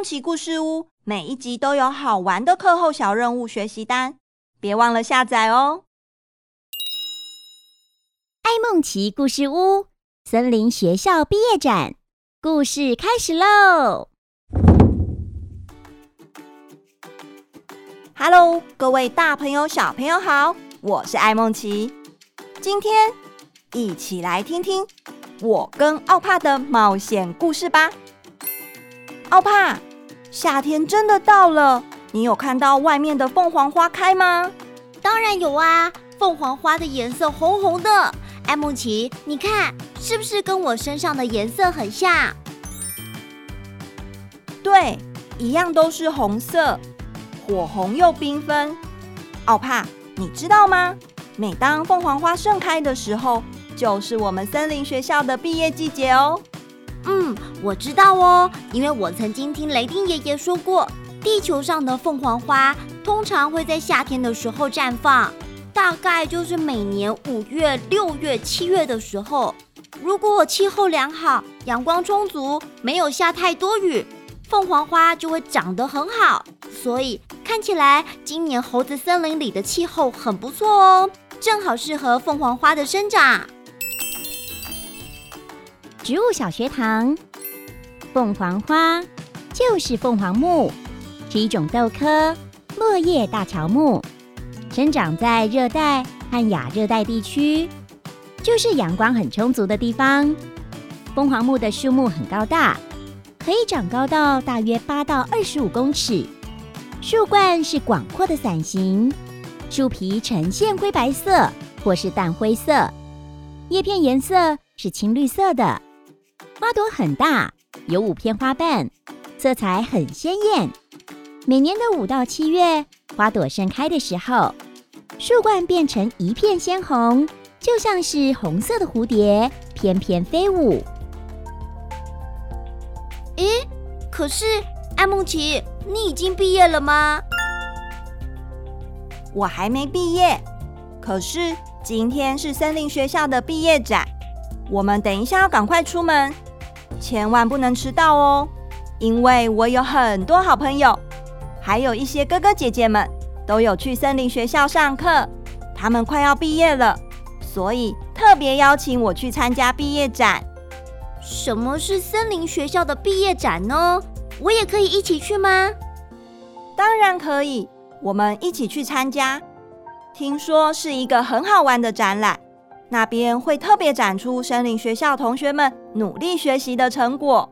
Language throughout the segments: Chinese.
梦奇故事屋每一集都有好玩的课后小任务学习单，别忘了下载哦。爱梦奇故事屋森林学校毕业展，故事开始喽！Hello，各位大朋友、小朋友好，我是爱梦奇，今天一起来听听我跟奥帕的冒险故事吧。奥帕，夏天真的到了，你有看到外面的凤凰花开吗？当然有啊，凤凰花的颜色红红的。艾梦奇，你看是不是跟我身上的颜色很像？对，一样都是红色，火红又缤纷。奥帕，你知道吗？每当凤凰花盛开的时候，就是我们森林学校的毕业季节哦。嗯，我知道哦，因为我曾经听雷丁爷爷说过，地球上的凤凰花通常会在夏天的时候绽放，大概就是每年五月、六月、七月的时候。如果气候良好，阳光充足，没有下太多雨，凤凰花就会长得很好。所以看起来今年猴子森林里的气候很不错哦，正好适合凤凰花的生长。植物小学堂，凤凰花就是凤凰木，是一种豆科落叶大乔木，生长在热带和亚热带地区，就是阳光很充足的地方。凤凰木的树木很高大，可以长高到大约八到二十五公尺。树冠是广阔的伞形，树皮呈现灰白色或是淡灰色，叶片颜色是青绿色的。花朵很大，有五片花瓣，色彩很鲜艳。每年的五到七月，花朵盛开的时候，树冠变成一片鲜红，就像是红色的蝴蝶翩翩飞舞。咦，可是艾梦琪，你已经毕业了吗？我还没毕业，可是今天是森林学校的毕业展，我们等一下要赶快出门。千万不能迟到哦，因为我有很多好朋友，还有一些哥哥姐姐们都有去森林学校上课，他们快要毕业了，所以特别邀请我去参加毕业展。什么是森林学校的毕业展呢？我也可以一起去吗？当然可以，我们一起去参加。听说是一个很好玩的展览。那边会特别展出森林学校同学们努力学习的成果，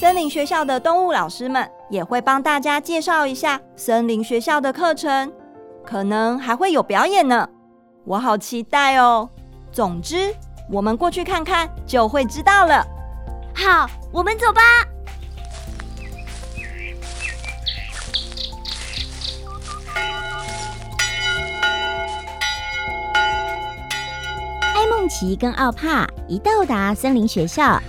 森林学校的动物老师们也会帮大家介绍一下森林学校的课程，可能还会有表演呢，我好期待哦！总之，我们过去看看就会知道了。好，我们走吧。奇跟奥帕一到达森林学校，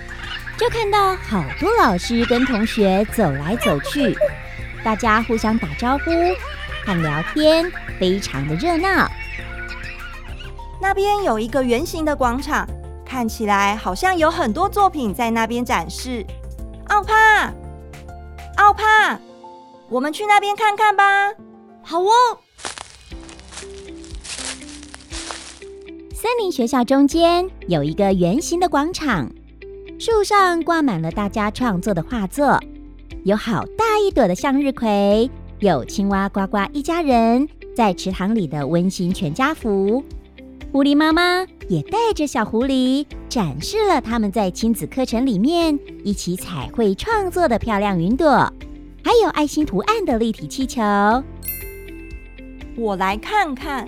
就看到好多老师跟同学走来走去，大家互相打招呼和聊天，非常的热闹。那边有一个圆形的广场，看起来好像有很多作品在那边展示。奥帕，奥帕，我们去那边看看吧。好哦。森林学校中间有一个圆形的广场，树上挂满了大家创作的画作，有好大一朵的向日葵，有青蛙呱呱一家人在池塘里的温馨全家福。狐狸妈妈也带着小狐狸展示了他们在亲子课程里面一起彩绘创作的漂亮云朵，还有爱心图案的立体气球。我来看看，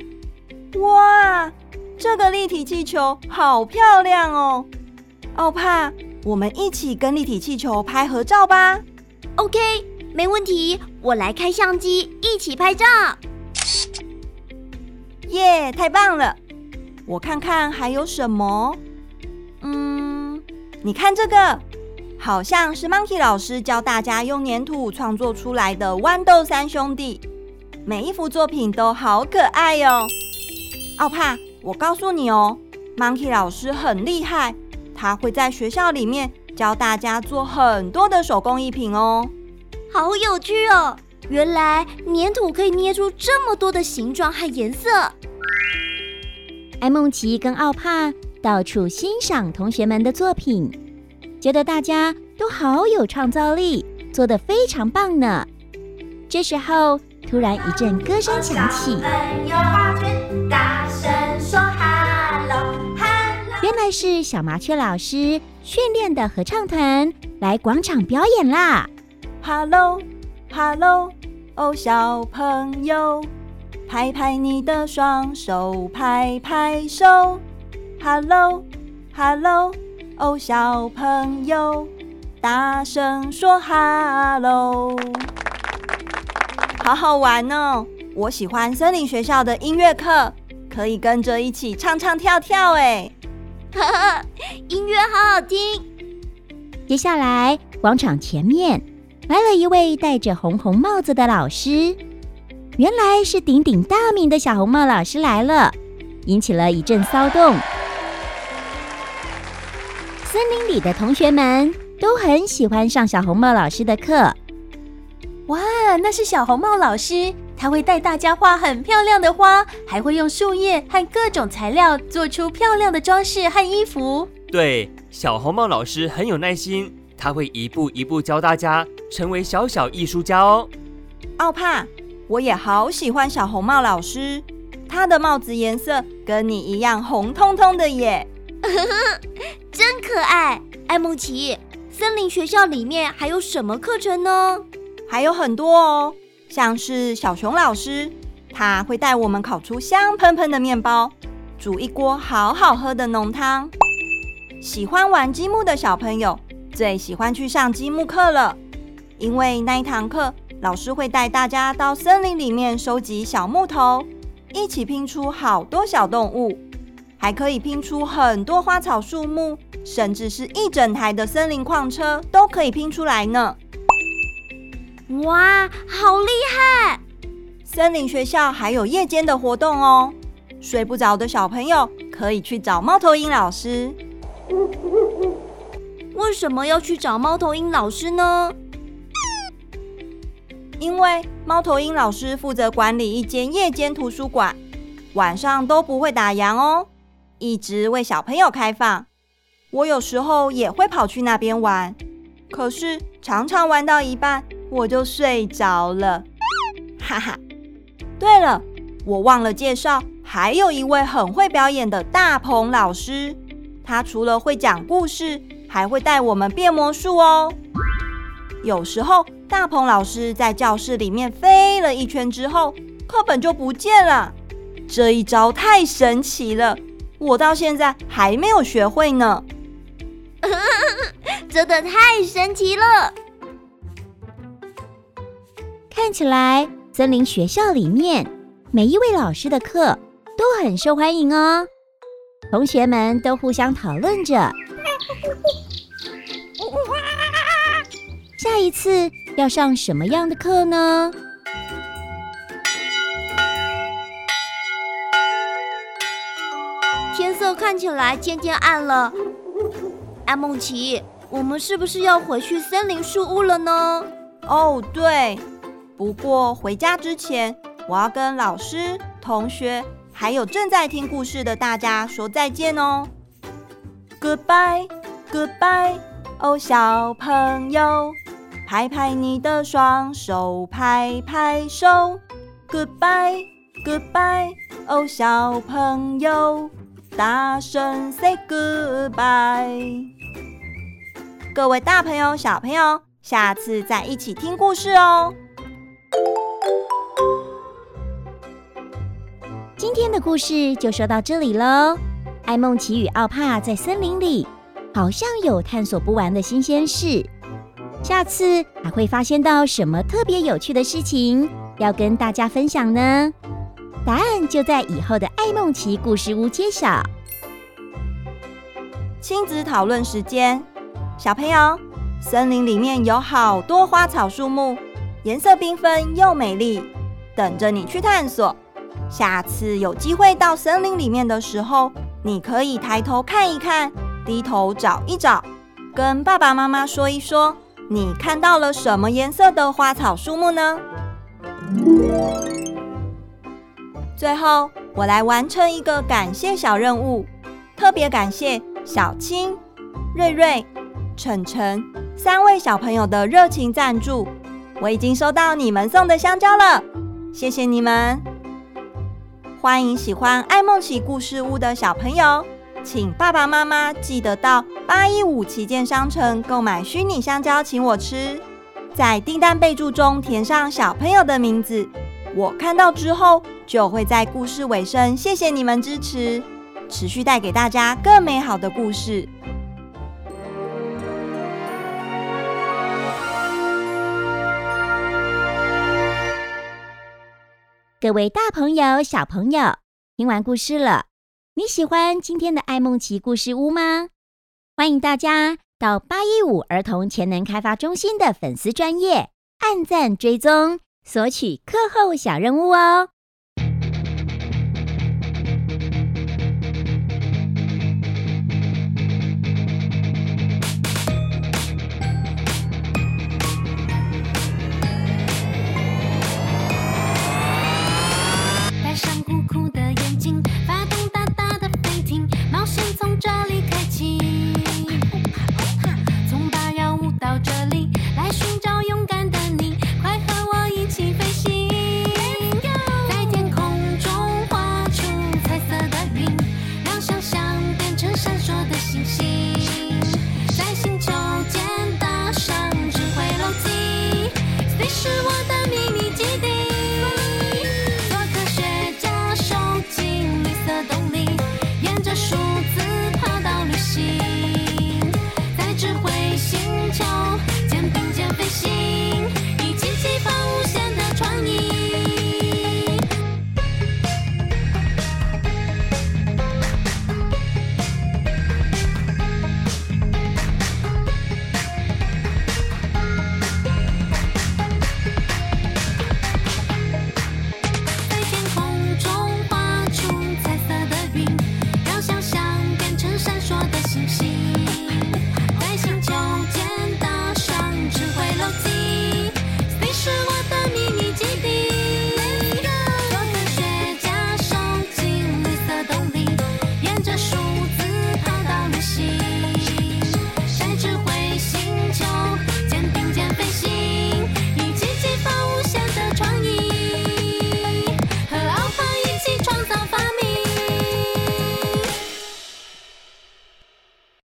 哇！这个立体气球好漂亮哦，奥帕，我们一起跟立体气球拍合照吧。OK，没问题，我来开相机，一起拍照。耶，太棒了！我看看还有什么？嗯，你看这个，好像是 Monkey 老师教大家用粘土创作出来的豌豆三兄弟，每一幅作品都好可爱哦。奥帕。我告诉你哦，Monkey 老师很厉害，他会在学校里面教大家做很多的手工艺品哦。好有趣哦！原来粘土可以捏出这么多的形状和颜色。艾梦琪跟奥帕到处欣赏同学们的作品，觉得大家都好有创造力，做得非常棒呢。这时候，突然一阵歌声响起，是小麻雀老师训练的合唱团来广场表演啦！Hello，Hello，哦，小朋友，拍拍你的双手，拍拍手。Hello，Hello，哦，小朋友，大声说 Hello。好好玩哦！我喜欢森林学校的音乐课，可以跟着一起唱唱跳跳哎。哈哈，音乐好好听。接下来，广场前面来了一位戴着红红帽子的老师，原来是鼎鼎大名的小红帽老师来了，引起了一阵骚动。森林里的同学们都很喜欢上小红帽老师的课。哇，那是小红帽老师，他会带大家画很漂亮的花，还会用树叶和各种材料做出漂亮的装饰和衣服。对，小红帽老师很有耐心，他会一步一步教大家成为小小艺术家哦。奥帕，我也好喜欢小红帽老师，他的帽子颜色跟你一样红彤彤的耶，真可爱。爱孟奇，森林学校里面还有什么课程呢？还有很多哦，像是小熊老师，他会带我们烤出香喷喷的面包，煮一锅好好喝的浓汤。喜欢玩积木的小朋友最喜欢去上积木课了，因为那一堂课老师会带大家到森林里面收集小木头，一起拼出好多小动物，还可以拼出很多花草树木，甚至是一整台的森林矿车都可以拼出来呢。哇，好厉害！森林学校还有夜间的活动哦，睡不着的小朋友可以去找猫头鹰老师。为什么要去找猫头鹰老师呢？因为猫头鹰老师负责管理一间夜间图书馆，晚上都不会打烊哦，一直为小朋友开放。我有时候也会跑去那边玩，可是常常玩到一半，我就睡着了，哈哈。对了，我忘了介绍，还有一位很会表演的大鹏老师。他除了会讲故事，还会带我们变魔术哦。有时候，大鹏老师在教室里面飞了一圈之后，课本就不见了。这一招太神奇了，我到现在还没有学会呢。真的太神奇了！看起来森林学校里面每一位老师的课都很受欢迎哦，同学们都互相讨论着，下一次要上什么样的课呢？天色看起来渐渐暗了，阿梦奇，我们是不是要回去森林树屋了呢？哦，对。不过回家之前，我要跟老师、同学，还有正在听故事的大家说再见哦。Goodbye，Goodbye，哦，小朋友，拍拍你的双手，拍拍手。Goodbye，Goodbye，哦，小朋友，大声 say goodbye。各位大朋友、小朋友，下次再一起听故事哦。今天的故事就说到这里喽。艾梦奇与奥帕在森林里，好像有探索不完的新鲜事。下次还会发现到什么特别有趣的事情要跟大家分享呢？答案就在以后的艾梦奇故事屋揭晓。亲子讨论时间，小朋友，森林里面有好多花草树木。颜色缤纷又美丽，等着你去探索。下次有机会到森林里面的时候，你可以抬头看一看，低头找一找，跟爸爸妈妈说一说，你看到了什么颜色的花草树木呢？最后，我来完成一个感谢小任务，特别感谢小青、瑞瑞、晨晨三位小朋友的热情赞助。我已经收到你们送的香蕉了，谢谢你们！欢迎喜欢爱梦奇故事屋的小朋友，请爸爸妈妈记得到八一五旗舰商城购买虚拟香蕉，请我吃。在订单备注中填上小朋友的名字，我看到之后就会在故事尾声谢谢你们支持，持续带给大家更美好的故事。各位大朋友、小朋友，听完故事了，你喜欢今天的爱梦奇故事屋吗？欢迎大家到八一五儿童潜能开发中心的粉丝专业按赞追踪，索取课后小任务哦。